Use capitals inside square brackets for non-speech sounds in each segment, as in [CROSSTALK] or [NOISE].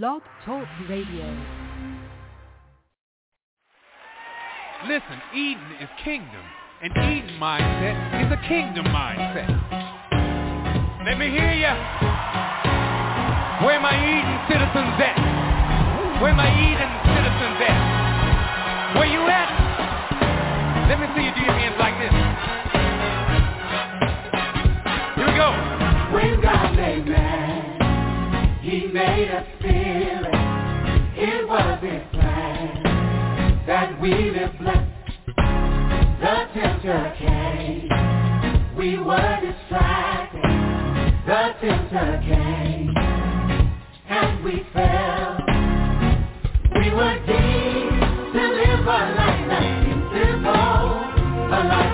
Blog Talk Radio. Listen, Eden is kingdom. and Eden mindset is a kingdom mindset. Let me hear ya. Where my Eden citizens at? Where my Eden citizens at? Where you at? Let me see you do your hands like this. Made us feel it. Was his plan that we live blessed. The tempter came. We were distracted. The tempter came. And we fell. We were deemed to live a life that's simple. A life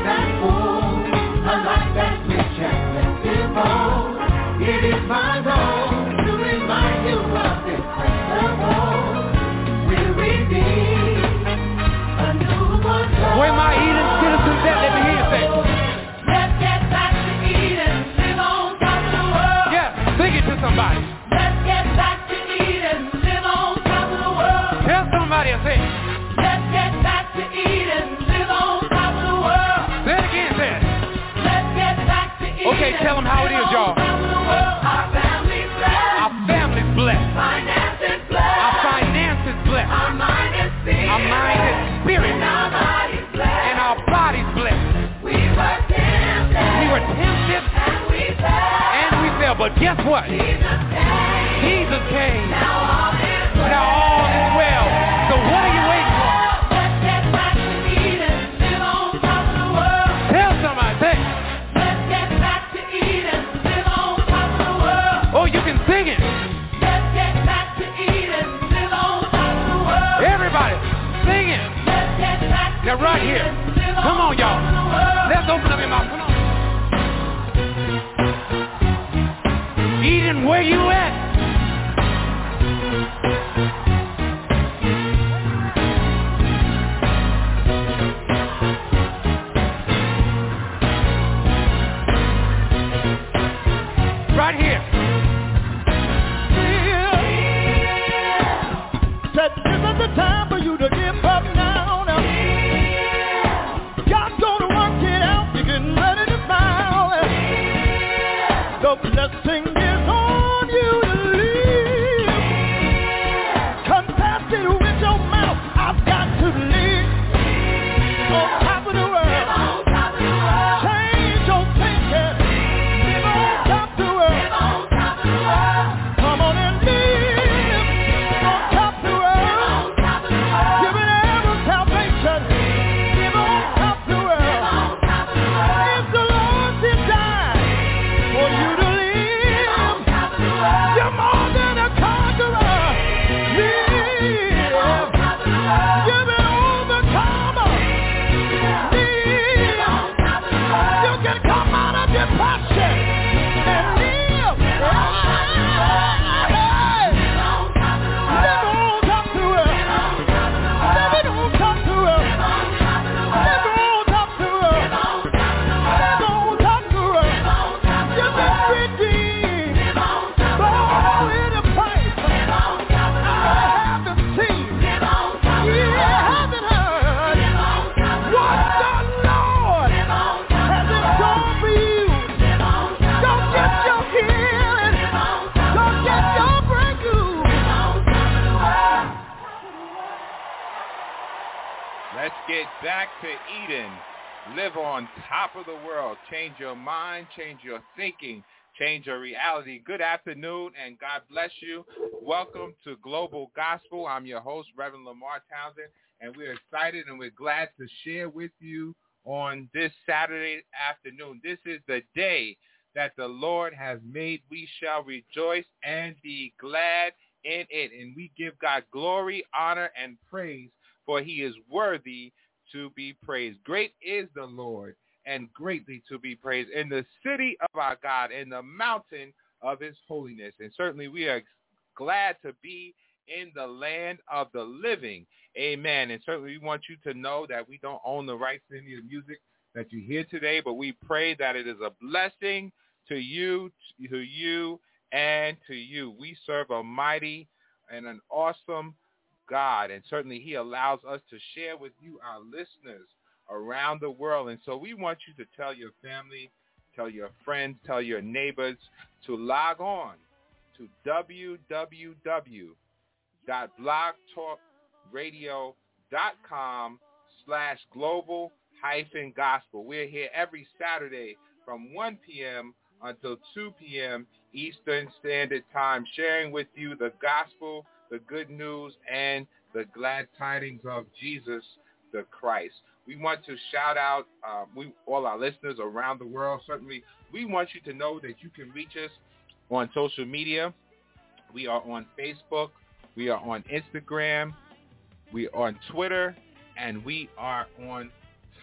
tell 'em how it is, y'all. Our family's blessed. Our family's blessed. Finance is blessed. Our finance is blessed. Our mind is spirit. Our mind is spirit. And our body's blessed. And our body's blessed. we were tempted. We were tempted And we fell. and we fell, but guess what? Jesus came. Jesus came. Now Live on top of the world. Change your mind, change your thinking, change your reality. Good afternoon and God bless you. Welcome to Global Gospel. I'm your host, Reverend LeMarr Townsend, and we're excited and we're glad to share with you on this Saturday afternoon. This is the day that the Lord has made. We shall rejoice and be glad in it. And we give God glory, honor, and praise for he is worthy to be praised. Great is the Lord and greatly to be praised in the city of our God, in the mountain of his holiness. And certainly we are glad to be in the land of the living. Amen. And certainly we want you to know that we don't own the rights to any of the music that you hear today, but we pray that it is a blessing to you, to you, and to you. We serve a mighty and an awesome God. And certainly he allows us to share with you, our listeners, around the world. And so we want you to tell your family, tell your friends, tell your neighbors to log on to www.blogtalkradio.com slash global hyphen gospel. We're here every Saturday from 1 p.m. until 2 p.m. Eastern Standard Time, sharing with you the gospel, the good news, and the glad tidings of Jesus the Christ. We want to shout out uh, we, all our listeners around the world. Certainly, we want you to know that you can reach us on social media. We are on Facebook. We are on Instagram. We are on Twitter. And we are on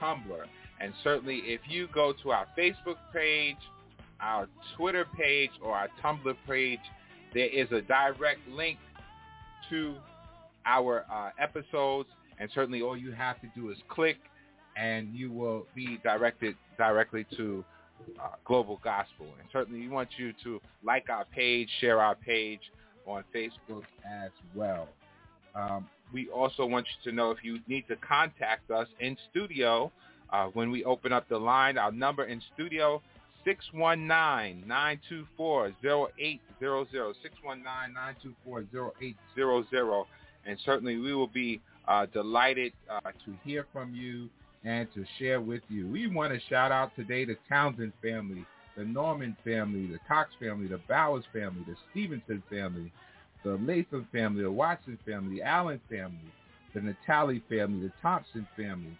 Tumblr. And certainly if you go to our Facebook page, our Twitter page, or our Tumblr page, there is a direct link to our uh, episodes. And certainly all you have to do is click and you will be directed directly to uh, Global Gospel. And certainly we want you to like our page, share our page on Facebook as well. Um, we also want you to know if you need to contact us in studio uh, when we open up the line, our number in studio, 619-924-0800, 619-924-0800. And certainly we will be uh, delighted uh, to hear from you and to share with you. We want to shout out today the Townsend family, the Norman family, the Cox family, the Bowers family, the Stevenson family, the Latham family, the Watson family, the Allen family, the Natali family, the Thompson family,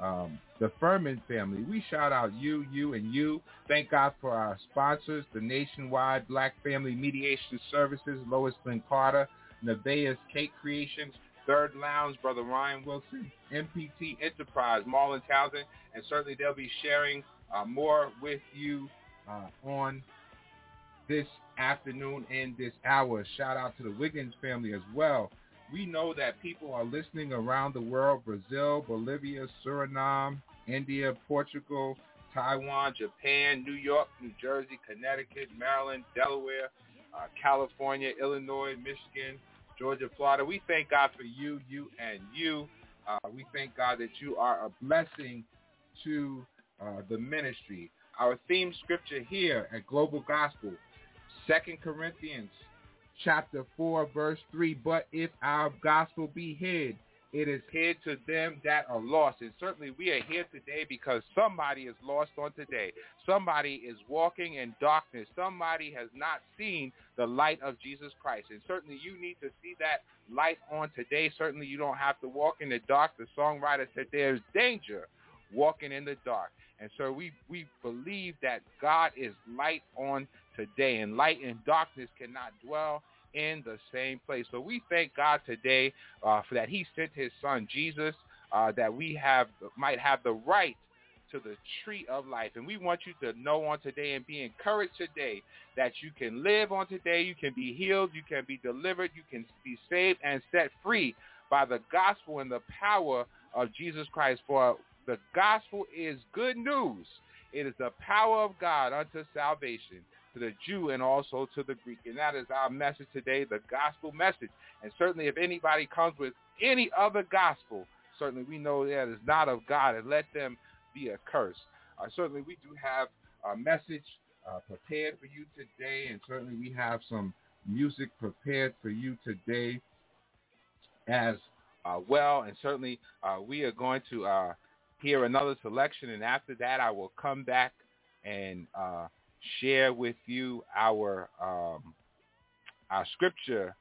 um, the Furman family. We shout out you, you, and you. Thank God for our sponsors, the Nationwide Black Family Mediation Services, Lois Lynn Carter, Nevaeh's Cake Creations, Third Lounge, Brother Ryan Wilson, MPT Enterprise, Marlon Townsend, and certainly they'll be sharing uh, more with you uh, on this afternoon and this hour. Shout out to the Wiggins family as well. We know that people are listening around the world, Brazil, Bolivia, Suriname, India, Portugal, Taiwan, Japan, New York, New Jersey, Connecticut, Maryland, Delaware, uh, California, Illinois, Michigan, Georgia, Florida. We thank God for you, you, and you. Uh, we thank God that you are a blessing to uh, the ministry. Our theme scripture here at Global Gospel Second Corinthians chapter 4 verse 3 but if our gospel be hid it is hid to them that are lost. And certainly we are here today because somebody is lost on today. Somebody is walking in darkness. Somebody has not seen the light of jesus christ. And certainly you need to see that light on today. Certainly you don't have to walk in the dark. The songwriter said there's danger walking in the dark. And so we, we believe that God is light on today, and light and darkness cannot dwell in the same place. So we thank God today uh, for that he sent his son Jesus, uh, that we have might have the right to the tree of life. And we want you to know on today and be encouraged today that you can live on today, you can be healed, you can be delivered, you can be saved and set free by the gospel and the power of Jesus Christ. For the gospel is good news. It is the power of God unto salvation to the Jew and also to the Greek. And that is our message today, the gospel message. And certainly if anybody comes with any other gospel, certainly we know that is not of God and let them be a curse. Uh, certainly we do have a message uh, prepared for you today, and certainly we have some music prepared for you today as uh, well. And certainly uh, we are going to uh, hear another selection, and after that I will come back and uh, share with you our um, our scripture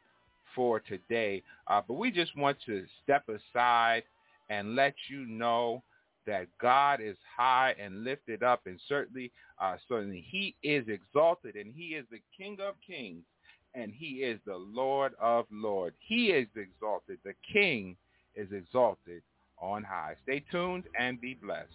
for today. Uh, but we just want to step aside and let you know that God is high and lifted up, and certainly, uh, certainly He is exalted, and He is the King of Kings, and He is the Lord of Lords. He is exalted. The King is exalted on high. Stay tuned and be blessed.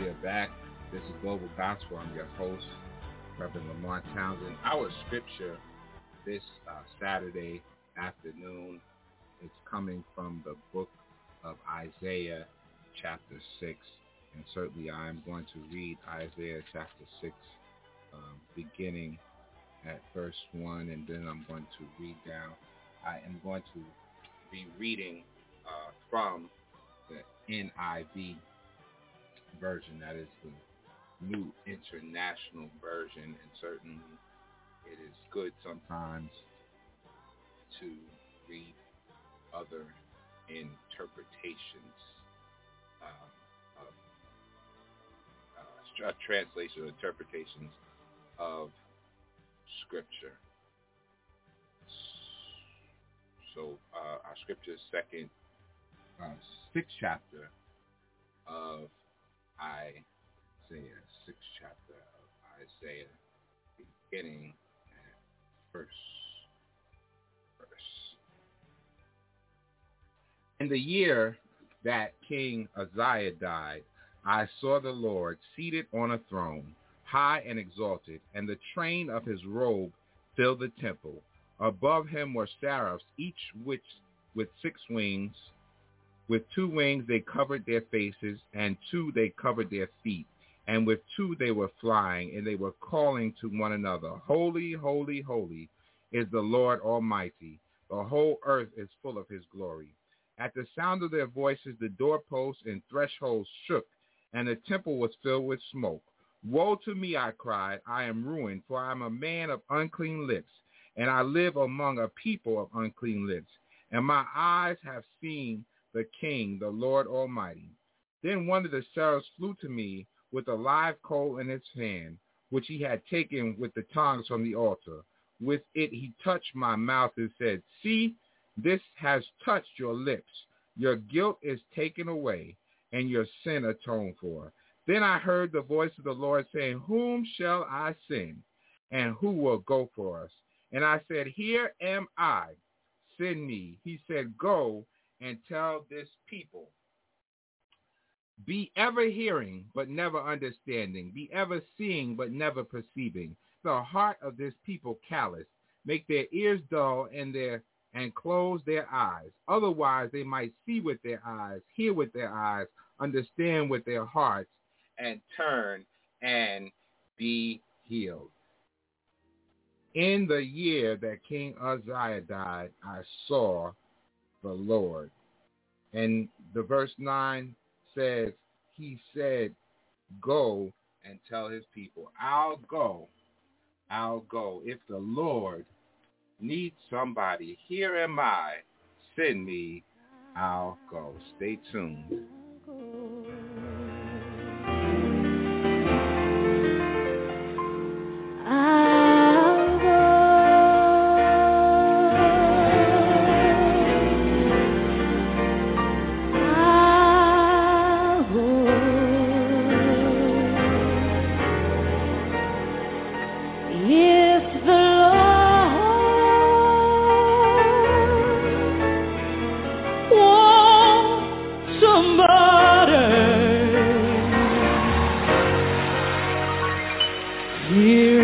We are back. This is Global Gospel. I'm your host, Reverend LeMarr Townsend. Our scripture this uh, Saturday afternoon is coming from the book of Isaiah, chapter 6. And certainly I am going to read Isaiah chapter 6, um, beginning at verse 1, and then I'm going to read down. I am going to be reading uh, from the NIV version. That is the new international version, and certainly it is good sometimes to read other interpretations uh, of uh, translation interpretations of scripture. So uh, our scripture is second, uh, sixth chapter of Isaiah, sixth chapter of Isaiah, beginning at first verse. In the year that King Uzziah died, I saw the Lord seated on a throne, high and exalted, and the train of his robe filled the temple. Above him were seraphs, each which with six wings. With two wings they covered their faces, and two they covered their feet. And with two they were flying, and they were calling to one another, Holy, holy, holy is the Lord Almighty. The whole earth is full of his glory. At the sound of their voices, the doorposts and thresholds shook, and the temple was filled with smoke. Woe to me, I cried. I am ruined, for I am a man of unclean lips, and I live among a people of unclean lips. And my eyes have seen the King, the Lord Almighty. Then one of the seraphs flew to me with a live coal in his hand, which he had taken with the tongs from the altar. With it he touched my mouth and said, See, this has touched your lips. Your guilt is taken away, and your sin atoned for. Then I heard the voice of the Lord saying, Whom shall I send? And who will go for us? And I said, Here am I. Send me. He said, Go and tell this people. Be ever hearing, but never understanding. Be ever seeing, but never perceiving. The heart of this people callous. Make their ears dull and their and close their eyes. Otherwise, they might see with their eyes, hear with their eyes, understand with their hearts, and turn and be healed. In the year that King Uzziah died, I saw the Lord. And the verse 9 says, he said, go and tell his people, I'll go. I'll go. If the Lord needs somebody, here am I. Send me. I'll go. Stay tuned. Here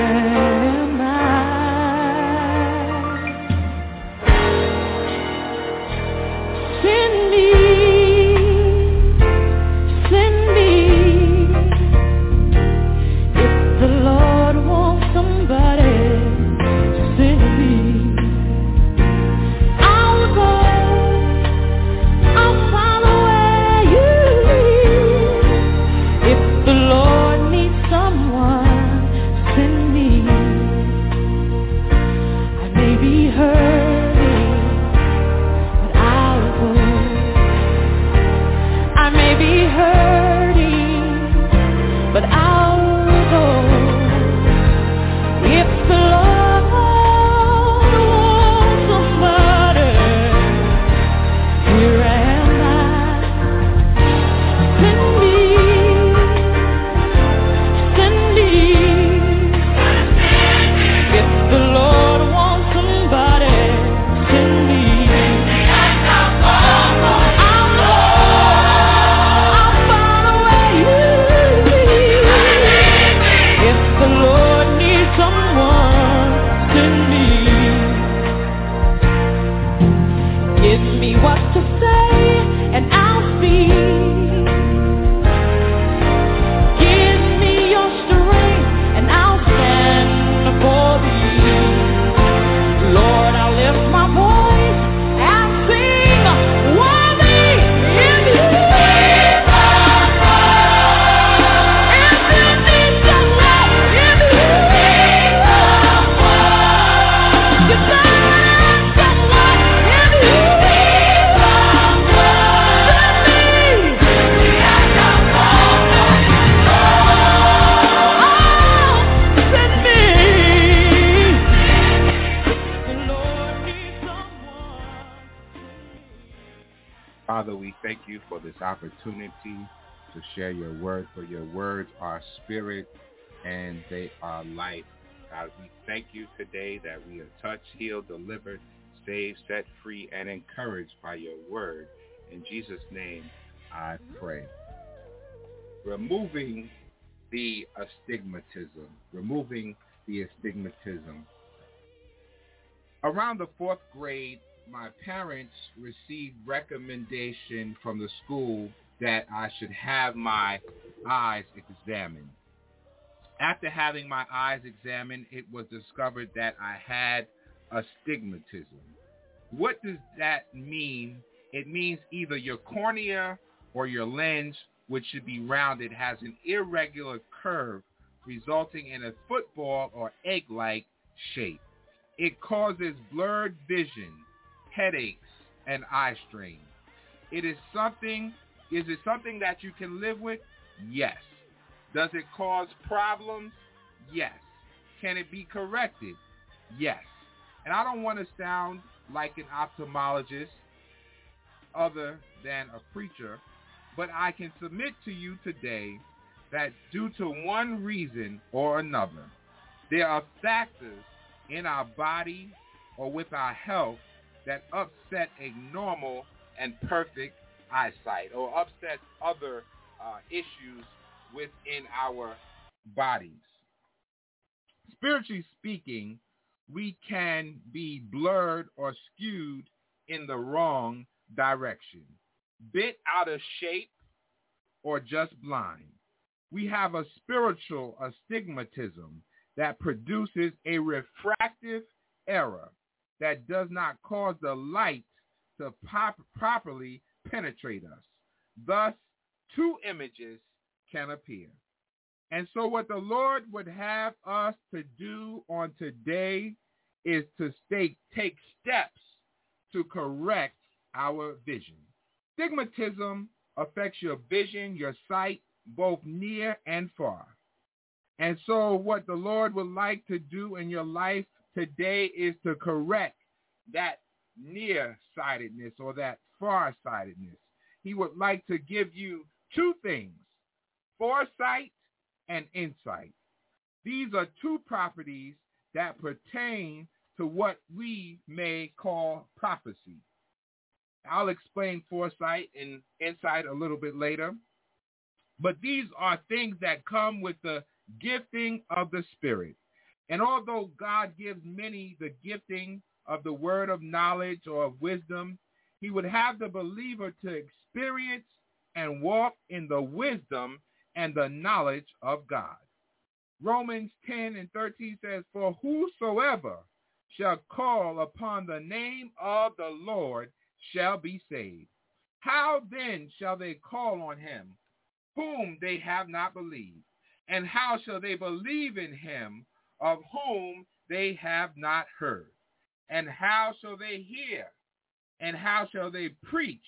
opportunity to share your word, for your words are spirit and they are life. God, we thank you today that we are touched, healed, delivered, saved, set free, and encouraged by your word. In Jesus' name, I pray. Removing the astigmatism, removing the astigmatism. Around the fourth grade, my parents received recommendation from the school that I should have my eyes examined. After having my eyes examined, it was discovered that I had astigmatism. What does that mean? It means either your cornea or your lens, which should be rounded, has an irregular curve resulting in a football or egg-like shape. It causes blurred vision, headaches, and eye strain. It is something, is it something that you can live with? Yes. Does it cause problems? Yes. Can it be corrected? Yes. And I don't want to sound like an ophthalmologist other than a preacher, but I can submit to you today that due to one reason or another, there are factors in our body or with our health that upset a normal and perfect eyesight or upset other uh, issues within our bodies. Spiritually speaking, we can be blurred or skewed in the wrong direction, bit out of shape, or just blind. We have a spiritual astigmatism that produces a refractive error that does not cause the light to pop- properly penetrate us. Thus, two images can appear. And so what the Lord would have us to do on today is to stay, take steps to correct our vision. Stigmatism affects your vision, your sight, both near and far. And so what the Lord would like to do in your life today is to correct that nearsightedness or that farsightedness. He would like to give you two things, foresight and insight. These are two properties that pertain to what we may call prophecy. I'll explain foresight and insight a little bit later. But these are things that come with the gifting of the Spirit. And although God gives many the gifting of the word of knowledge or of wisdom, he would have the believer to experience and walk in the wisdom and the knowledge of God. Romans 10 and 13 says, For whosoever shall call upon the name of the Lord shall be saved. How then shall they call on him whom they have not believed? And how shall they believe in him of whom they have not heard? And how shall they hear? And how shall they preach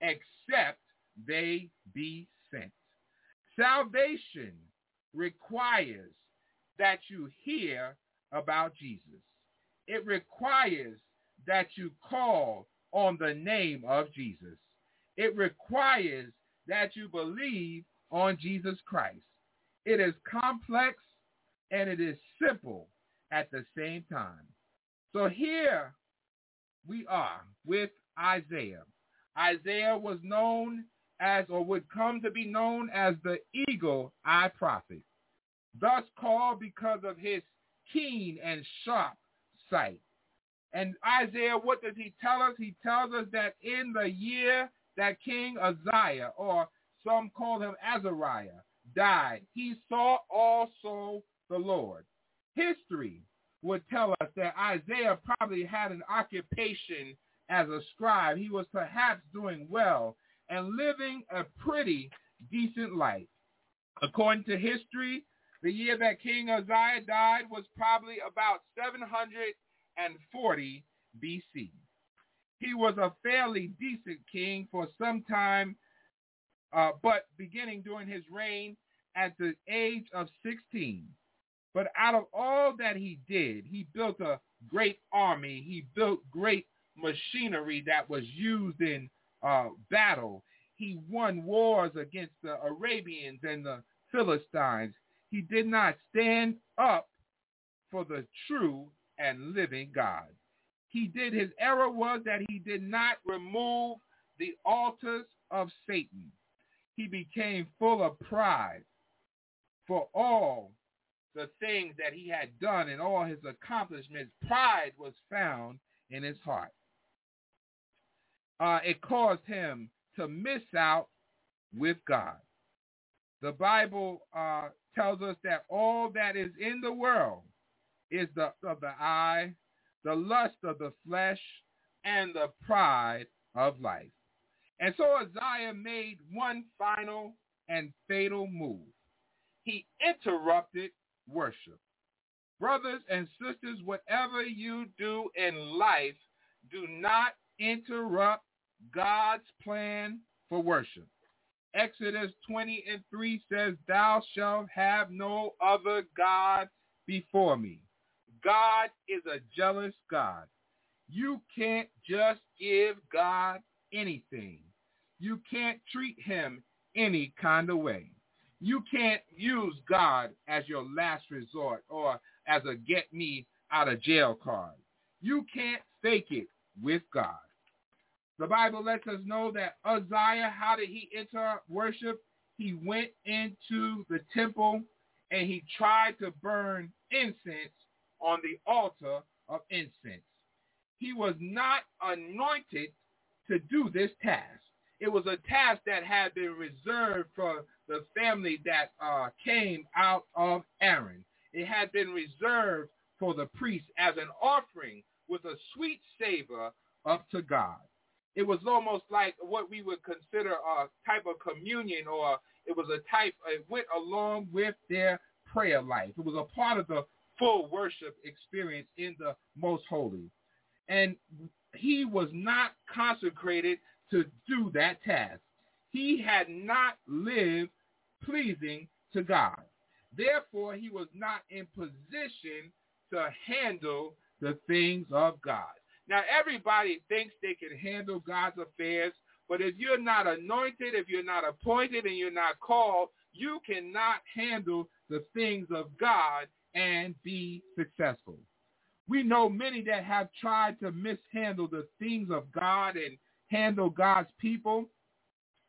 except they be sent? Salvation requires that you hear about Jesus. It requires that you call on the name of Jesus. It requires that you believe on Jesus Christ. It is complex and it is simple at the same time. So here we are with Isaiah. Isaiah was known as or would come to be known as the eagle eye prophet, thus called because of his keen and sharp sight. And Isaiah, what does he tell us? He tells us that in the year that King Uzziah, or some call him Azariah, died, he saw also the Lord. History would tell us that Isaiah probably had an occupation as a scribe. He was perhaps doing well and living a pretty decent life. According to history, the year that King Uzziah died was probably about 740 BC. He was a fairly decent king for some time, uh, but beginning during his reign at the age of 16. But out of all that he did, he built a great army. He built great machinery that was used in uh, battle. He won wars against the Arabians and the Philistines. He did not stand up for the true and living God. He did his error was that he did not remove the altars of Satan. He became full of pride for all the things that he had done and all his accomplishments. Pride was found in his heart. Uh, it caused him to miss out with God. The Bible uh, tells us that all that is in the world is the of the eye, the lust of the flesh, and the pride of life. And so Isaiah made one final and fatal move. He interrupted worship. Brothers and sisters, whatever you do in life, do not interrupt God's plan for worship. Exodus 20 and 3 says, Thou shalt have no other God before me. God is a jealous God. You can't just give God anything. You can't treat him any kind of way. You can't use God as your last resort or as a get me out of jail card. You can't fake it with God. The Bible lets us know that Uzziah, how did he enter worship? He went into the temple and he tried to burn incense on the altar of incense. He was not anointed to do this task. It was a task that had been reserved for the family that uh, came out of Aaron. It had been reserved for the priest as an offering with a sweet savor up to God. It was almost like what we would consider a type of communion or it was a type, it went along with their prayer life. It was a part of the full worship experience in the most holy. And he was not consecrated to do that task. He had not lived pleasing to God. Therefore, he was not in position to handle the things of God. Now, everybody thinks they can handle God's affairs, but if you're not anointed, if you're not appointed, and you're not called, you cannot handle the things of God and be successful. We know many that have tried to mishandle the things of God and handle God's people.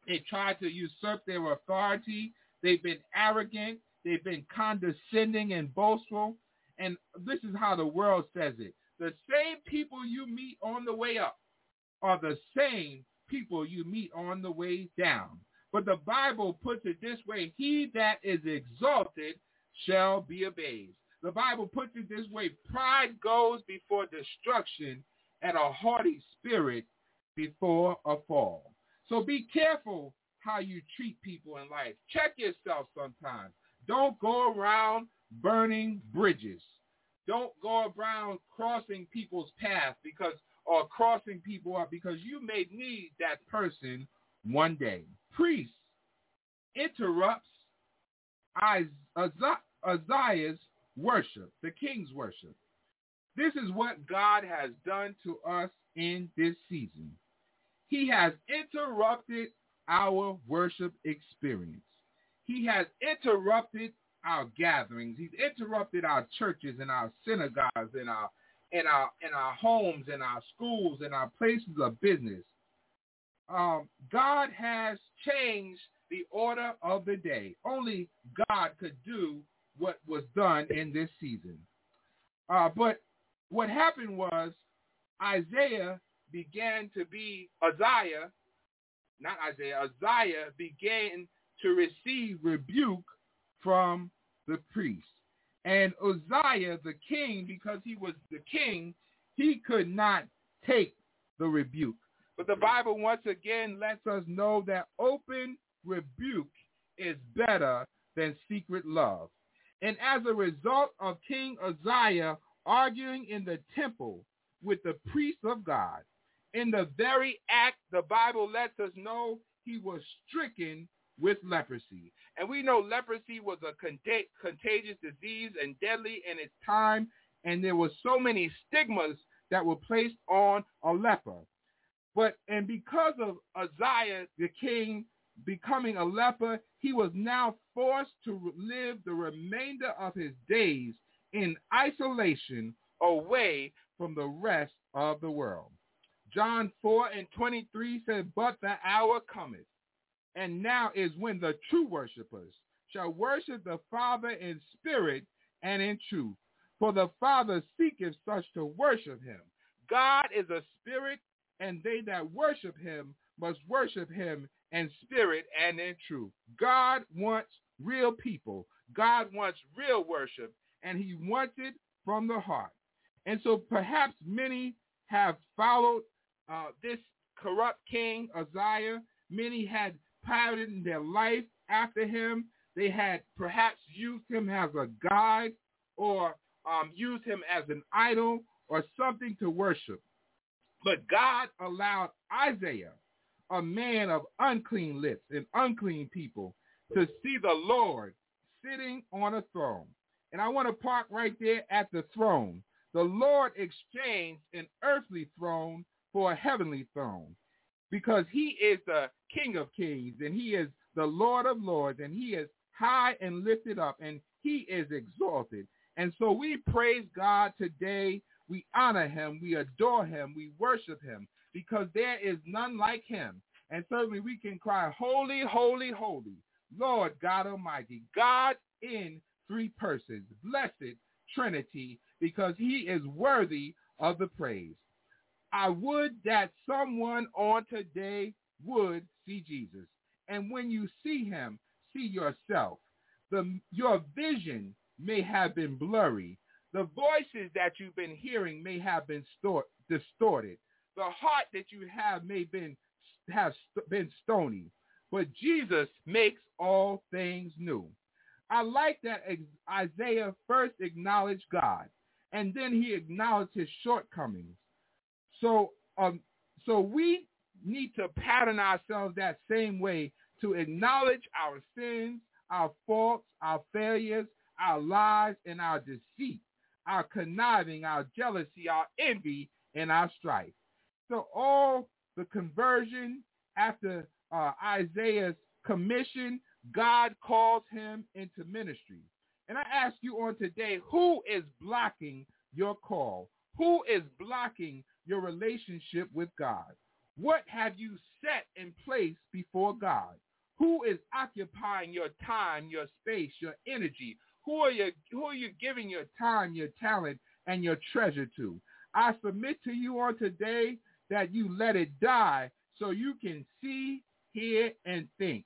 They tried to usurp their authority. They've been arrogant. They've been condescending and boastful. And this is how the world says it. The same people you meet on the way up are the same people you meet on the way down. But the Bible puts it this way, he that is exalted shall be abased. The Bible puts it this way, pride goes before destruction and a haughty spirit before a fall. So be careful how you treat people in life. Check yourself sometimes. Don't go around burning bridges. Don't go around crossing people's path because or crossing people up because you may need that person one day. Priest interrupts Uzziah's worship, the king's worship. This is what God has done to us in this season. He has interrupted our worship experience. He has interrupted our gatherings. He's interrupted our churches and our synagogues and our in our in our homes and our schools and our places of business. Um, God has changed the order of the day. Only God could do what was done in this season. Uh, but what happened was Isaiah began to be Uzziah, not Isaiah, Uzziah began to receive rebuke from the priest. And Uzziah, the king, because he was the king, he could not take the rebuke. But the Bible once again lets us know that open rebuke is better than secret love. And as a result of King Uzziah arguing in the temple with the priests of God, in the very act, the Bible lets us know he was stricken with leprosy. And we know leprosy was a contagious disease and deadly in its time, and there were so many stigmas that were placed on a leper. But and because of Uzziah the king becoming a leper, he was now forced to live the remainder of his days in isolation away from the rest of the world. John 4 and 23 says, But the hour cometh, and now is when the true worshipers shall worship the Father in spirit and in truth. For the Father seeketh such to worship him. God is a spirit, and they that worship him must worship him in spirit and in truth. God wants real people. God wants real worship, and he wants it from the heart. And so perhaps many have followed uh, this corrupt king, Uzziah. Many had patterned their life after him. They had perhaps used him as a guide or um, used him as an idol or something to worship. But God allowed Isaiah, a man of unclean lips and unclean people, to see the Lord sitting on a throne. And I want to park right there at the throne the Lord exchanged an earthly throne for a heavenly throne because he is the King of kings and he is the Lord of lords and he is high and lifted up and he is exalted. And so we praise God today. We honor him. We adore him. We worship him because there is none like him. And certainly we can cry, holy, holy, holy, Lord God Almighty, God in three persons, blessed Trinity, because he is worthy of the praise. I would that someone on today would see Jesus. And when you see him, see yourself. The, your vision may have been blurry. The voices that you've been hearing may have been stor- distorted. The heart that you have may been, have st- been stony. But Jesus makes all things new. I like that Isaiah first acknowledged God and then he acknowledged his shortcomings. So, um, so we need to pattern ourselves that same way to acknowledge our sins, our faults, our failures, our lies, and our deceit, our conniving, our jealousy, our envy, and our strife. So all the conversion after uh, Isaiah's commission, God calls him into ministry. And I ask you on today, who is blocking your call? Who is blocking your relationship with God? What have you set in place before God? Who is occupying your time, your space, your energy? Who are you, who are you giving your time, your talent, and your treasure to? I submit to you on today that you let it die so you can see, hear, and think.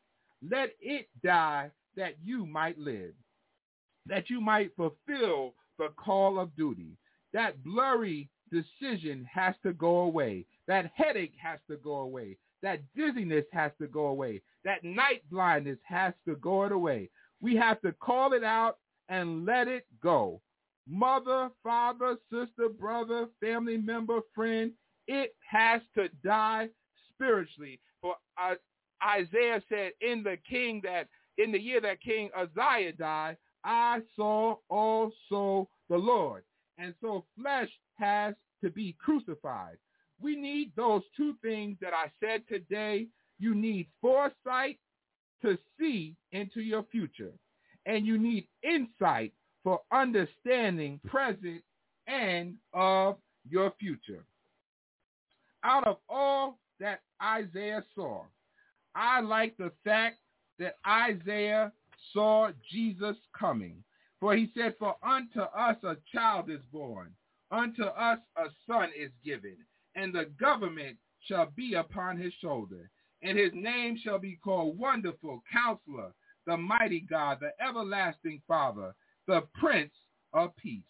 Let it die that you might live that you might fulfill the call of duty. That blurry decision has to go away. That headache has to go away. That dizziness has to go away. That night blindness has to go away. We have to call it out and let it go. Mother, father, sister, brother, family member, friend, it has to die spiritually. For uh, Isaiah said in the king that in the year that King Uzziah died, I saw also the Lord. And so flesh has to be crucified. We need those two things that I said today. You need foresight to see into your future. And you need insight for understanding present and of your future. Out of all that Isaiah saw, I like the fact that Isaiah saw Jesus coming. For he said, For unto us a child is born, unto us a son is given, and the government shall be upon his shoulder. And his name shall be called Wonderful Counselor, the Mighty God, the Everlasting Father, the Prince of Peace.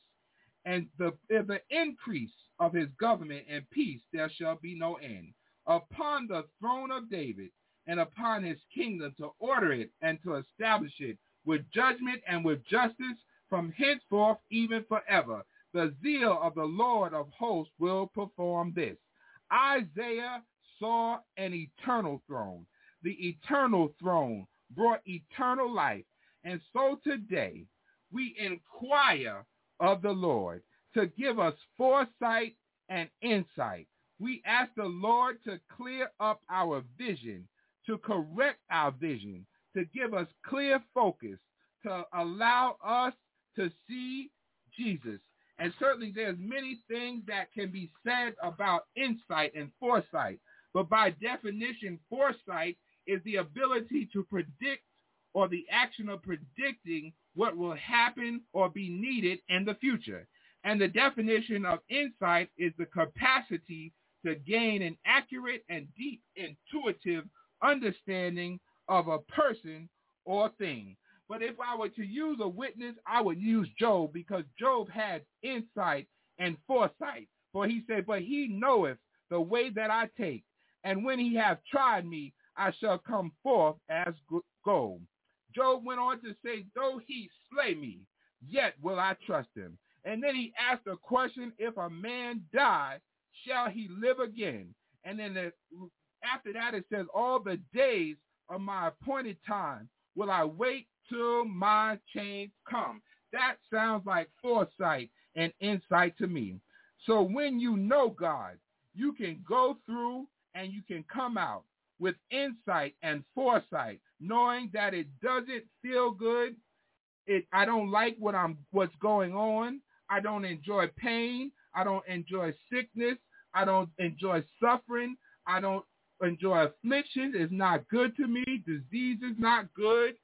And the, the increase of his government and peace there shall be no end. Upon the throne of David and upon his kingdom to order it and to establish it with judgment and with justice from henceforth even forever. The zeal of the Lord of hosts will perform this. Isaiah saw an eternal throne. The eternal throne brought eternal life. And so today we inquire of the Lord to give us foresight and insight. We ask the Lord to clear up our vision, to correct our vision, to give us clear focus, to allow us to see Jesus. And certainly there's many things that can be said about insight and foresight. But by definition, foresight is the ability to predict or the action of predicting what will happen or be needed in the future. And the definition of insight is the capacity to gain an accurate and deep intuitive understanding of a person or thing. But if I were to use a witness, I would use Job because Job had insight and foresight. For he said, but he knoweth the way that I take, and when he hath tried me, I shall come forth as gold. Job went on to say, though he slay me, yet will I trust him. And then he asked a question, if a man die, shall he live again? And then the, after that it says, all the days of my appointed time will I wait till my change come. That sounds like foresight and insight to me. So when you know God, you can go through and you can come out with insight and foresight, knowing that it doesn't feel good. It, I don't like what I'm, what's going on. I don't enjoy pain. I don't enjoy sickness. I don't enjoy suffering. I don't enjoy affliction. It's not good to me. Disease is not good.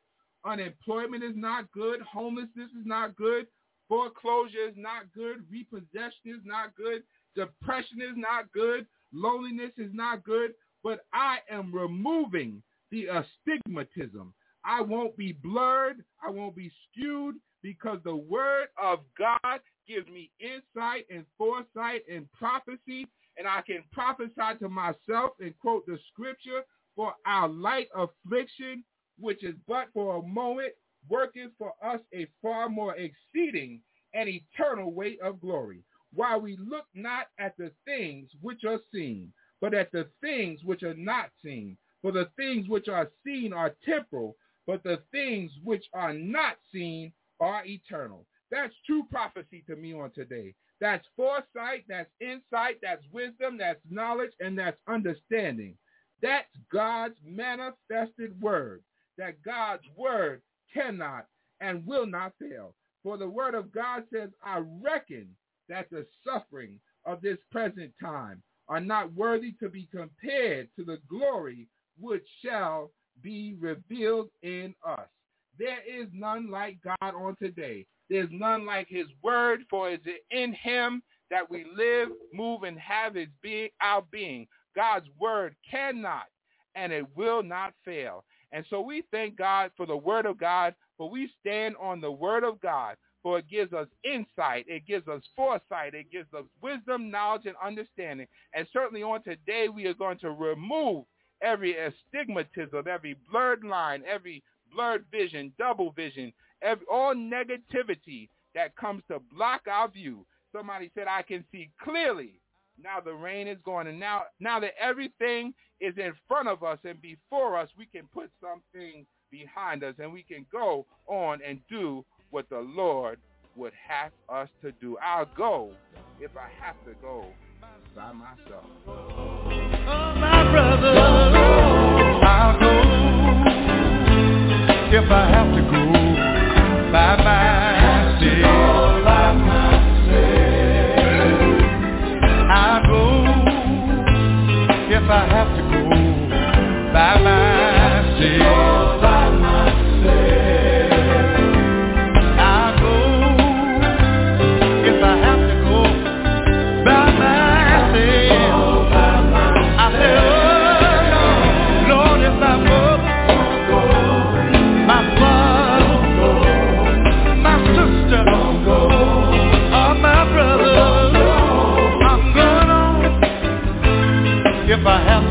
Unemployment is not good. Homelessness is not good. Foreclosure is not good. Repossession is not good. Depression is not good. Loneliness is not good. But I am removing the astigmatism. I won't be blurred. I won't be skewed because the word of God gives me insight and foresight and prophecy. And I can prophesy to myself and quote the scripture for our light affliction, which is but for a moment, working for us a far more exceeding and eternal weight of glory. While we look not at the things which are seen, but at the things which are not seen. For the things which are seen are temporal, but the things which are not seen are eternal. That's true prophecy to me on today. That's foresight, that's insight, that's wisdom, that's knowledge, and that's understanding. That's God's manifested word, that God's word cannot and will not fail. For the word of God says, I reckon that the suffering of this present time are not worthy to be compared to the glory which shall be revealed in us. There is none like God on today. There's none like his word, for it is in him that we live, move, and have his being, our being. God's word cannot and it will not fail. And so we thank God for the word of God, for we stand on the word of God for it gives us insight, it gives us foresight, it gives us wisdom, knowledge, and understanding. And certainly on today, we are going to remove every astigmatism, every blurred line, every blurred vision, double vision, every, all negativity that comes to block our view. Somebody said, I can see clearly. Now the rain is gone. And now, now that everything is in front of us and before us, we can put something behind us and we can go on and do what the Lord would have us to do. I'll go if I have to go by myself. Oh, my brother, I'll go if I have to go I have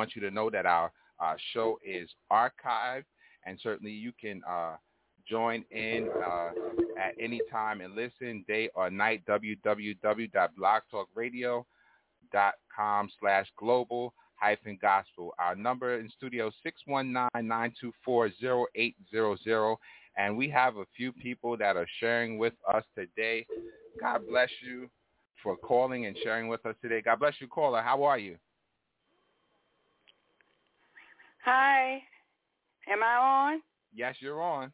want you to know that our uh, show is archived, and certainly you can uh, join in uh, at any time and listen day or night. www.blogtalkradio.com slash global hyphen gospel. Our number in studio 619-924-0800. And we have a few people that are sharing with us today. God bless you for calling and sharing with us today. God bless you, caller. How are you? Hi. Am I on? Yes, you're on.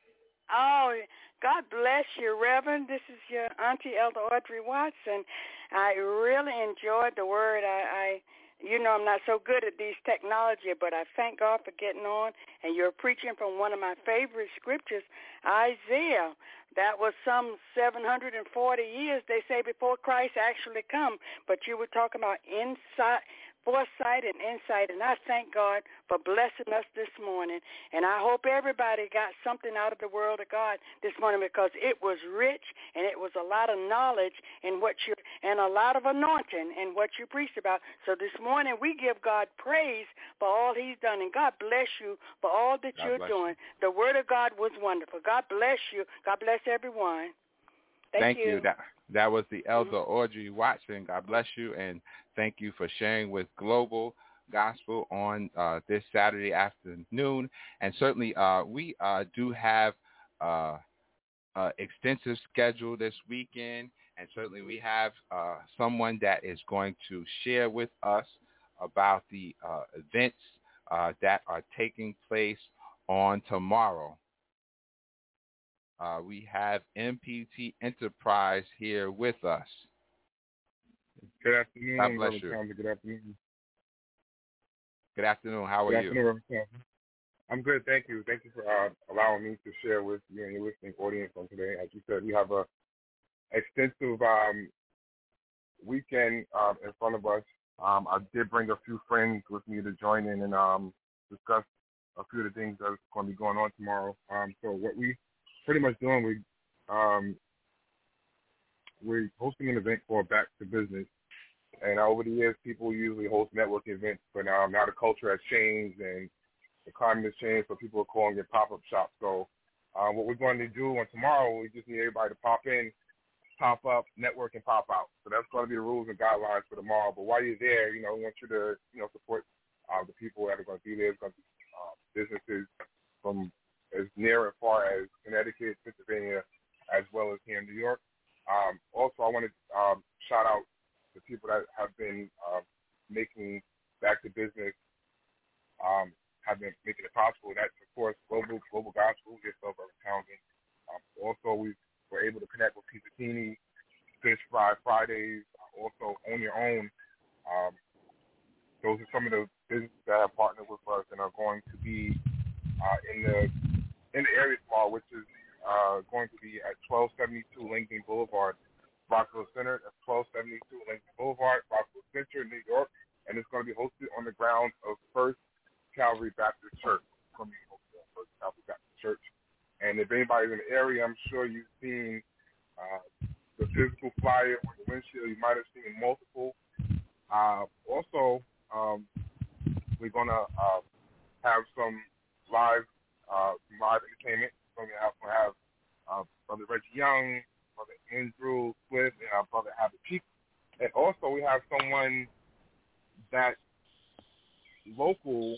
Oh, God bless you, Reverend. This is your Auntie Elder Audrey Watson. I really enjoyed the word. I, I you know I'm not so good at these technology, but I thank God for getting on and you're preaching from one of my favorite scriptures, Isaiah. That was some 740 years, they say, before Christ actually come. But you were talking about inside, foresight and insight, and I thank God for blessing us this morning. And I hope everybody got something out of the Word of God this morning because it was rich and it was a lot of knowledge in what you and a lot of anointing in what you preached about. So this morning we give God praise for all He's done, and God bless you for all that God you're doing. The Word of God was wonderful. God bless you. God bless everyone. Thank, you. That that was the mm-hmm. elder Audrey Watson. God bless you, and thank you for sharing with Global Gospel on uh, this Saturday afternoon. And certainly, uh, we uh, do have uh, extensive schedule this weekend, and certainly we have uh, someone that is going to share with us about the uh, events uh, that are taking place on tomorrow. We have MPT Enterprise here with us. Good afternoon, God bless Brother you. Thompson. Good afternoon. Good afternoon. How are Good you? afternoon, Thompson. I'm good, thank you. Thank you for uh, allowing me to share with you and your listening audience on today. As you said, we have a extensive um, weekend uh, in front of us. Um, I did bring a few friends with me to join in and um, discuss a few of the things that's going to be going on tomorrow. Um, so what we pretty much doing, we um, we're hosting an event called Back to Business. And over the years, people usually host networking events, but um, now the culture has changed and the climate has changed, so people are calling it pop-up shops. So uh, what we're going to do on tomorrow, we just need everybody to pop in, pop up, network, and pop out. So that's going to be the rules and guidelines for tomorrow. But while you're there, you know, we want you to, you know, support uh, the people that are going to be there. It's going to be uh, businesses from as near and far as Connecticut, Pennsylvania, as well as here in New York. Um, also, I want to um, shout out the people that have been uh, making back to business, um, have been making it possible. That's of course global global gospel, yourself, Reverend Townsend, also, we were able to connect with Pizzatini, Fish Fry Fridays, also on Your Own. Um, those are some of the businesses that have partnered with us and are going to be uh, in the in the area mall, which is uh, going to be at 1272 Lincoln Boulevard, Rockville Centre. That's 1272 Lincoln Boulevard, Rockville Centre, New York, and it's going to be hosted on the grounds of First Calvary Baptist Church. At First Calvary Baptist Church. And if anybody's in the area, I'm sure you've seen uh, the physical flyer on the windshield. You might have seen multiple. Uh, also, um, we're going to uh, have some live uh, live entertainment. We're going to have, we have uh, Brother Reggie Young, Brother Andrew Swift, and our Brother Abbott Peak. And also we have someone that's local,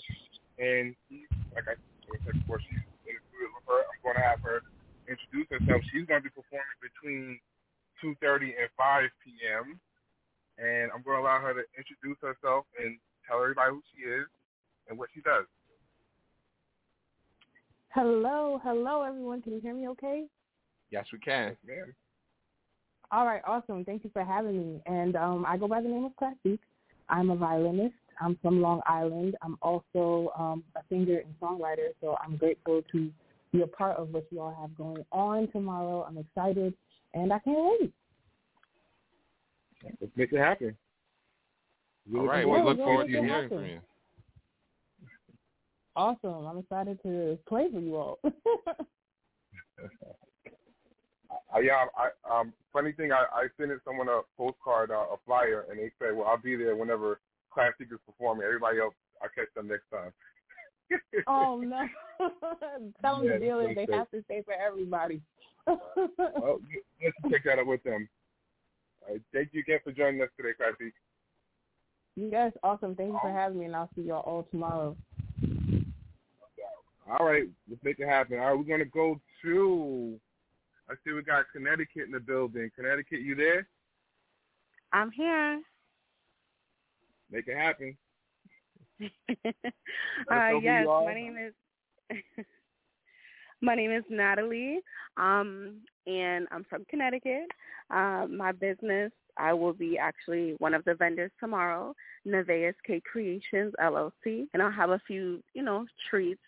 and he, like I said before, she's in the studio with her. I'm going to have her introduce herself. She's going to be performing between 2.30 and 5 p.m. And I'm going to allow her to introduce herself and tell everybody who she is and what she does. Hello, hello, everyone. Can you hear me okay? Yes, we can. Yes, ma'am. All right, awesome. Thank you for having me. And um, I go by the name of Classique. I'm a violinist. I'm from Long Island. I'm also um, a singer and songwriter, so I'm grateful to be a part of what you all have going on tomorrow. I'm excited, and I can't wait. Let's make it happen. All right, we look forward to yeah, hearing yeah. from you. Awesome. I'm excited to play for you all. [LAUGHS] Uh, yeah, I, um, funny thing, I, I sent someone a postcard, uh, a flyer, and they said, "Well, I'll be there whenever Class is performing. Everybody else, I'll catch them next time." oh, [LAUGHS] no. [LAUGHS] Tell them Yeah, the deal is they have to stay for everybody. [LAUGHS] well, let's check that up with them. Uh, thank you again for joining us today, Classique. you guys, awesome. Thank you for having me, and I'll see you all all tomorrow. All right, let's make it happen. All right, we're gonna go to. I see we got Connecticut in the building. Connecticut, you there? I'm here. Make it happen. [LAUGHS] uh, yes, my name is [LAUGHS] my name is Natalie, um, and I'm from Connecticut. Um, my business, I will be actually one of the vendors tomorrow, Nevaeh K Creations LLC, and I'll have a few, you know, treats,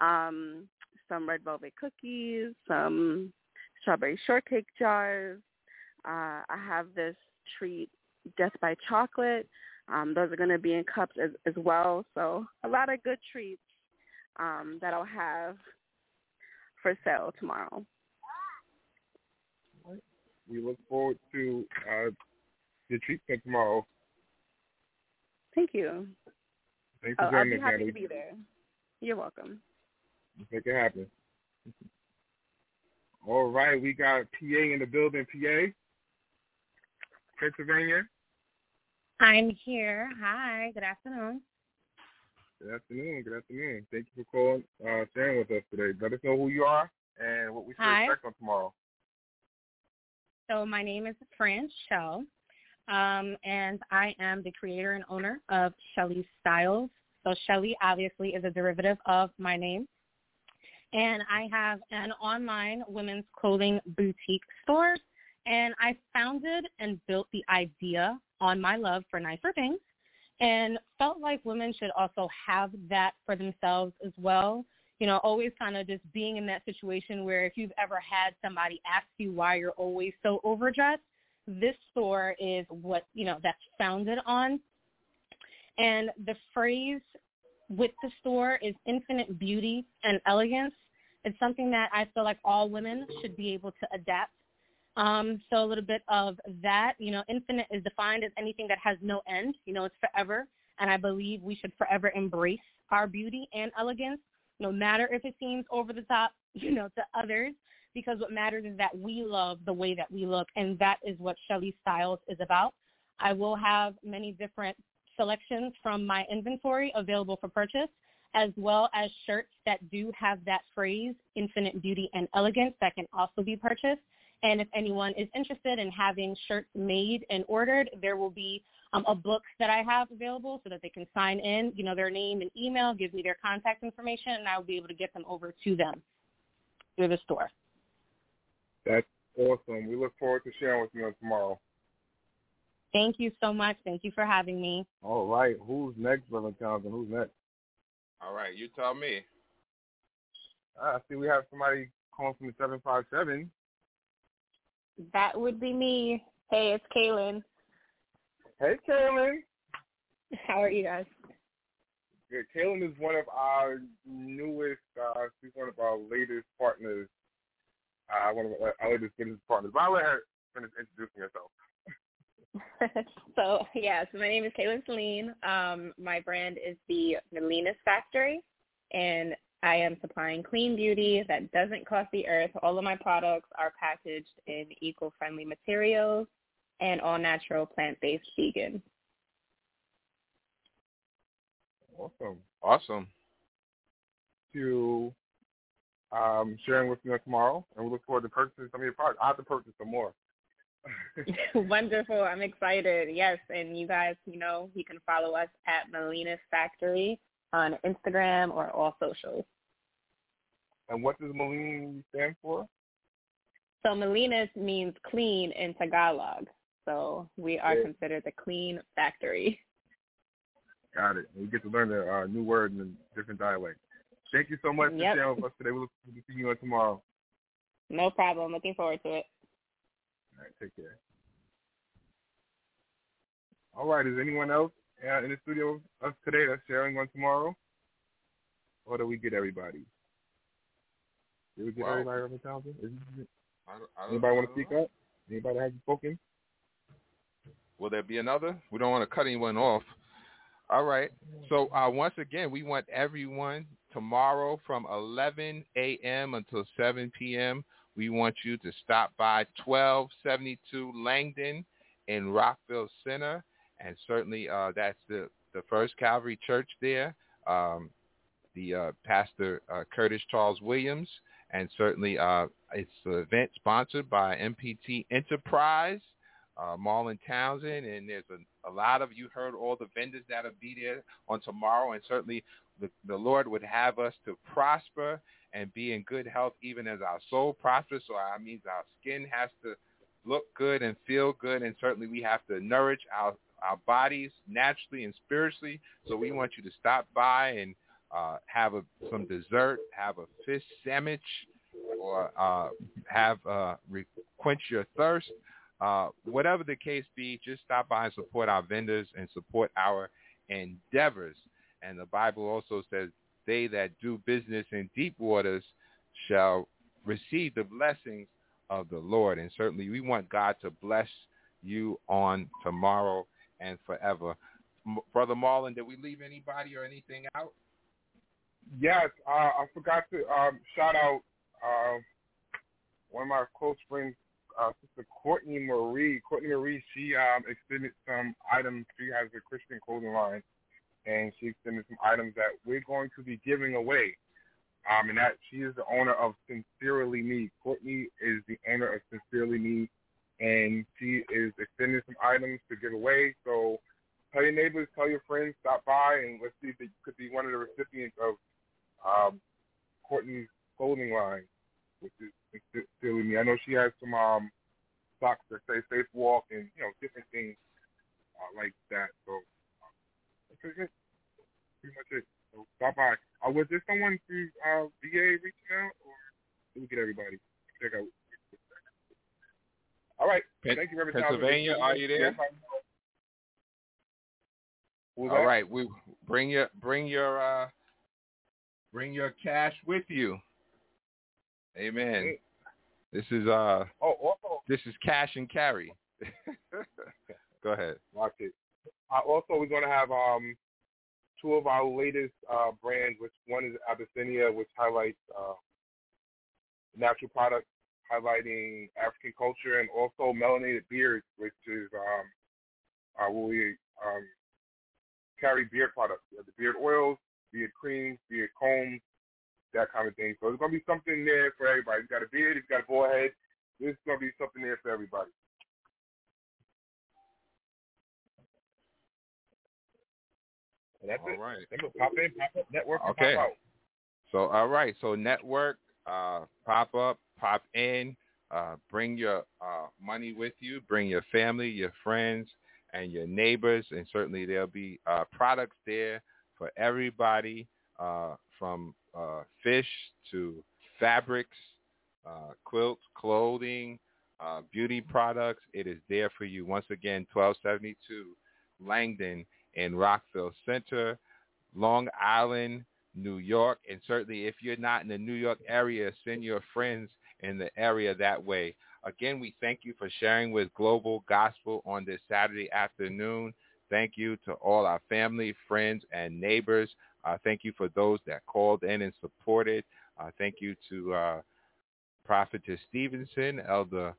um, some red velvet cookies, some strawberry shortcake jars. Uh, I have this treat, Death by Chocolate. Um, those are going to be in cups as, as well. So a lot of good treats um, that I'll have for sale tomorrow. We look forward to uh, your treatment tomorrow. Thank you. Thanks for I'll, I'll joining be happy Natalie. to be there. You're welcome. Make it happen. All right, we got PA in the building. PA, Pennsylvania. I'm here. Hi, good afternoon. Good afternoon. Good afternoon. Thank you for calling, uh, sharing with us today. Let us know who you are and what we should Hi. expect on tomorrow. So my name is Fran Shell, um, and I am the creator and owner of Shelly Styles. So Shelly obviously is a derivative of my name. And I have an online women's clothing boutique store. And I founded and built the idea on my love for nicer things and felt like women should also have that for themselves as well. You know, always kind of just being in that situation where if you've ever had somebody ask you why you're always so overdressed, this store is what, you know, that's founded on. And the phrase with the store is infinite beauty and elegance. It's something that I feel like all women should be able to adapt. Um, so a little bit of that, you know, infinite is defined as anything that has no end. You know, it's forever. And I believe we should forever embrace our beauty and elegance, no matter if it seems over the top, [LAUGHS] you know, to others, because what matters is that we love the way that we look. And that is what Shelly Styles is about. I will have many different selections from my inventory available for purchase, as well as shirts that do have that phrase, infinite beauty and elegance, that can also be purchased. And if anyone is interested in having shirts made and ordered, there will be um, a book that I have available so that they can sign in, you know, their name and email, give me their contact information, and I will be able to get them over to them through the store. That's awesome. We look forward to sharing with you on tomorrow. Thank you so much. Thank you for having me. All right. Who's next, Brother Townsend? Who's next? All right, you tell me. Ah, I see we have somebody calling from the 757. That would be me. Hey, it's Kaylin. Hey, Kaylin. [LAUGHS] How are you guys? Good. Kaylin is one of our newest, uh, she's one of our latest partners, uh, one of our, our latest business partners. But I'll let her finish introducing herself. [LAUGHS] so yes, my name is Kaylin Celine. Um, my brand is the Malinis Factory, and I am supplying clean beauty that doesn't cost the earth. All of my products are packaged in eco-friendly materials and all natural plant-based vegan. Awesome. Awesome. To um, sharing with me tomorrow, and we look forward to purchasing some of your products. I have to purchase some more. [LAUGHS] Wonderful. I'm excited. Yes. And you guys, you know, you can follow us at Malinis Factory on Instagram or all socials. And what does Meline stand for? So Malinis means clean in Tagalog. So we are Yeah. considered the clean factory. Got it. We get to learn a uh, new word in a different dialect. Thank you so much Yep. for sharing with us today. We look forward to seeing you on tomorrow. No problem. Looking forward to it. All right, take care. All right, is anyone else uh, in the studio with us today that's sharing on tomorrow? Or do we get everybody? Did we get Wow. everybody on the thousand? Is it- I don't, I don't, Anybody want to speak up? Anybody have spoken? Will there be another? We don't want to cut anyone off. All right. So uh, once again, we want everyone tomorrow from 11 a.m. until 7 p.m. We want you to stop by 1272 Langdon in Rockville Centre, and certainly uh, that's the the First Calvary Church there. Um, the uh, Pastor uh, Curtis Charles Williams, and certainly uh, it's an event sponsored by MPT Enterprise uh, Marlon Townsend, and there's a, a lot of you heard all the vendors that'll be there on tomorrow, and certainly the, the Lord would have us to prosper and be in good health, even as our soul prospers. So that means our skin has to look good and feel good, and certainly we have to nourish our our bodies naturally and spiritually. So we want you to stop by and uh, have a, some dessert, have a fish sandwich, or uh, have uh, re- quench your thirst. Uh, whatever the case be, just stop by and support our vendors and support our endeavors. And the Bible also says, they that do business in deep waters shall receive the blessings of the Lord. And certainly we want God to bless you on tomorrow and forever. Brother Marlon, did we leave anybody or anything out? Yes, uh, I forgot to um, shout out uh, one of my close friends, uh, Sister Courtney Marie. Courtney Marie, she um, extended some items. She has a Christian clothing line, and she extended some items that we're going to be giving away. Um, and that she is the owner of Sincerely Me. Courtney is the owner of Sincerely Me, and she is extending some items to give away. So tell your neighbors, tell your friends, stop by, and let's see if they could be one of the recipients of um, Courtney's clothing line, which is Sincerely Me. I know she has some um, socks that say Safe Walk and you know different things uh, like that. So that's pretty much it. So stop by. Uh, was there someone through uh, VA reaching out, or did we get everybody? Check out. All right. Pen- Thank you, Reverend Pennsylvania, are you there? All that? right, we bring your bring your uh bring your cash with you. Amen. This is uh Oh, also, this is cash and carry. [LAUGHS] Go ahead. Watch it. Uh, also, we're going to have um, two of our latest uh, brands, which one is Abyssinia, which highlights uh, natural products, highlighting African culture, and also melanated beards, which is um, uh, where we um, carry beard products. We have the beard oils, beard creams, beard combs, that kind of thing. So there's going to be something there for everybody. If you got a beard, if you got a bald head, there's going to be something there for everybody. And that's All it. right. Remember, pop in, pop up, network, Okay. pop out. So all right, so network, uh, pop up, pop in, Uh, bring your uh, money with you. Bring your family, your friends, and your neighbors. And certainly there'll be uh, products there for everybody uh, from uh, fish to fabrics, uh, quilts, clothing, uh, beauty products. It is there for you. Once again, 1272 Langdon in Rockville Centre, Long Island, New York. And certainly if you're not in the New York area, send your friends in the area that way. Again, we thank you for sharing with Global Gospel on this Saturday afternoon. Thank you to all our family, friends, and neighbors. Uh, thank you for those that called in and supported. Uh, thank you to uh, Prophetess Stevenson, Elder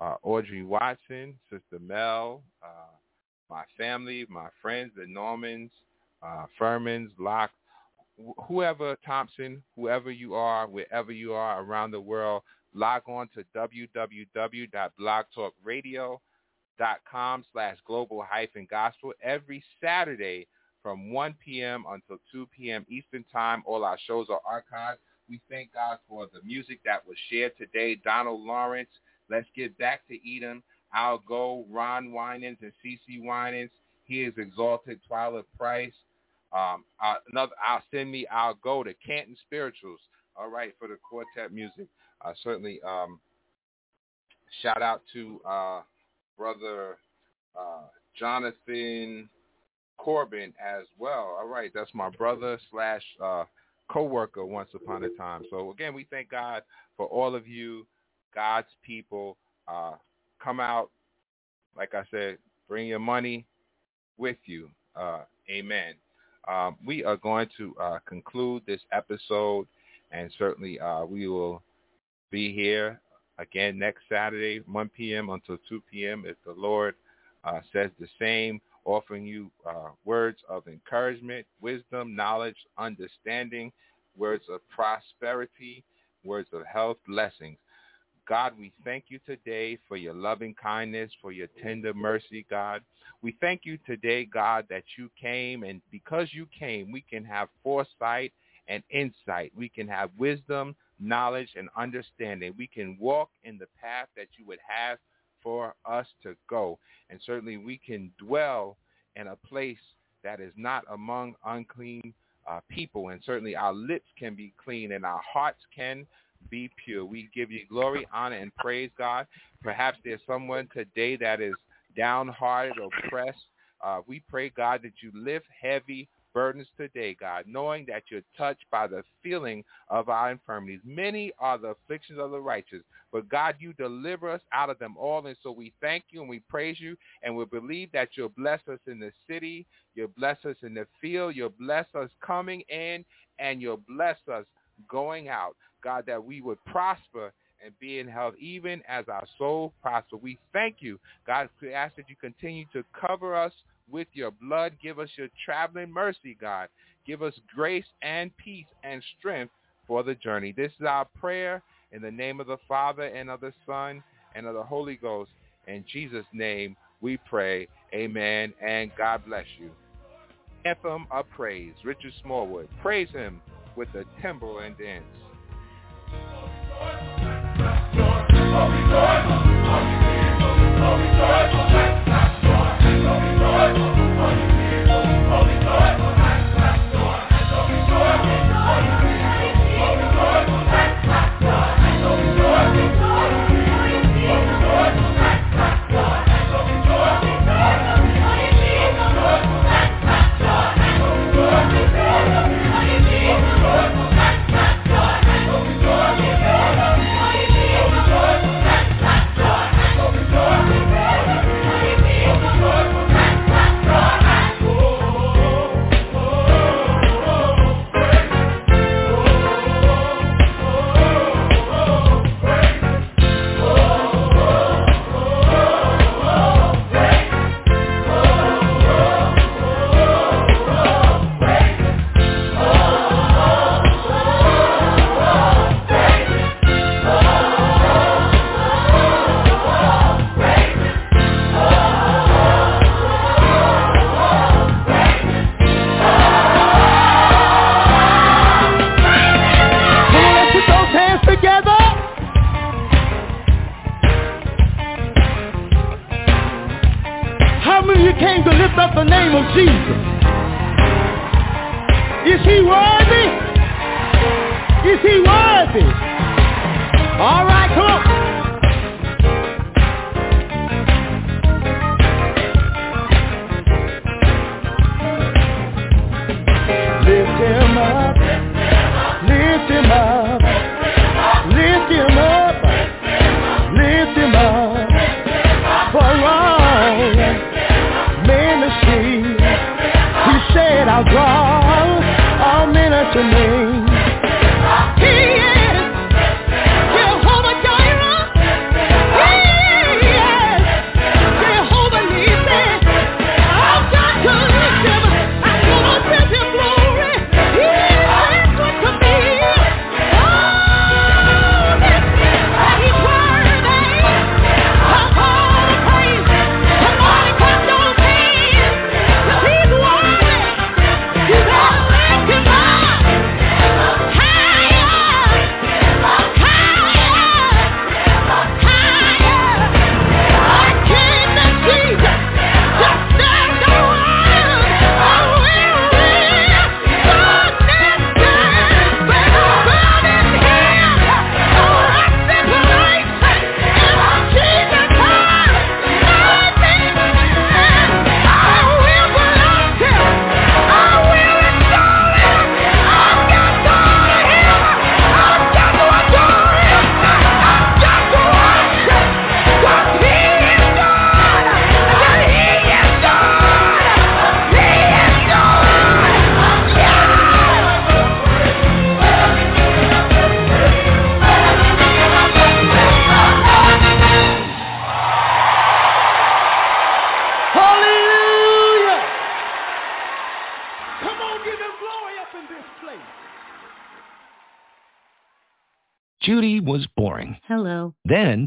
uh, Audrey Watson, Sister Mel, uh, my family, my friends, the Normans, uh, Furmans, Locke, whoever, Thompson, whoever you are, wherever you are around the world, log on to www.blogtalkradio.com slash global hyphen gospel every Saturday from 1 p.m. until 2 p.m. Eastern Time. All our shows are archived. We thank God for the music that was shared today. Donald Lawrence, Let's Get Back to Eden. I'll Go, Ron Winans and CeCe Winans. He is Exalted, Twila Paris. Um, uh, another, I'll send me, I'll go to Canton Spirituals. All right, for the quartet music. Uh, certainly, um, shout out to uh, brother uh, Jonathan Corbin as well. All right, that's my brother slash uh, co-worker once upon a time. So again, we thank God for all of you, God's people. Come out, like I said, bring your money with you. Uh, amen. Um, we are going to uh, conclude this episode, and certainly uh, we will be here again next Saturday, 1 p.m. until 2 p.m. if the Lord uh, says the same, offering you uh, words of encouragement, wisdom, knowledge, understanding, words of prosperity, words of health, blessings. God, we thank you today for your loving kindness, for your tender mercy, God. We thank you today, God, that you came, and because you came, we can have foresight and insight. We can have wisdom, knowledge, and understanding. We can walk in the path that you would have for us to go. And certainly we can dwell in a place that is not among unclean uh, people. And certainly our lips can be clean and our hearts can be pure. We give you glory, honor, and praise, God. Perhaps there's someone today that is downhearted, oppressed. Uh, we pray, God, that you lift heavy burdens today, God, knowing that you're touched by the feeling of our infirmities. Many are the afflictions of the righteous, but God, you deliver us out of them all. And so we thank you and we praise you and we believe that you'll bless us in the city, you'll bless us in the field, you'll bless us coming in, and you'll bless us going out. God, that we would prosper and be in health even as our soul prosper. We thank you. God, we ask that you continue to cover us with your blood. Give us your traveling mercy, God. Give us grace and peace and strength for the journey. This is our prayer in the name of the Father and of the Son and of the Holy Ghost. In Jesus' name we pray. Amen. And God bless you. Anthem of praise. Richard Smallwood. Praise him with the timbrel and dance. I'll be joyful. I'll be joyful. I'll be joy. I'll be joyful.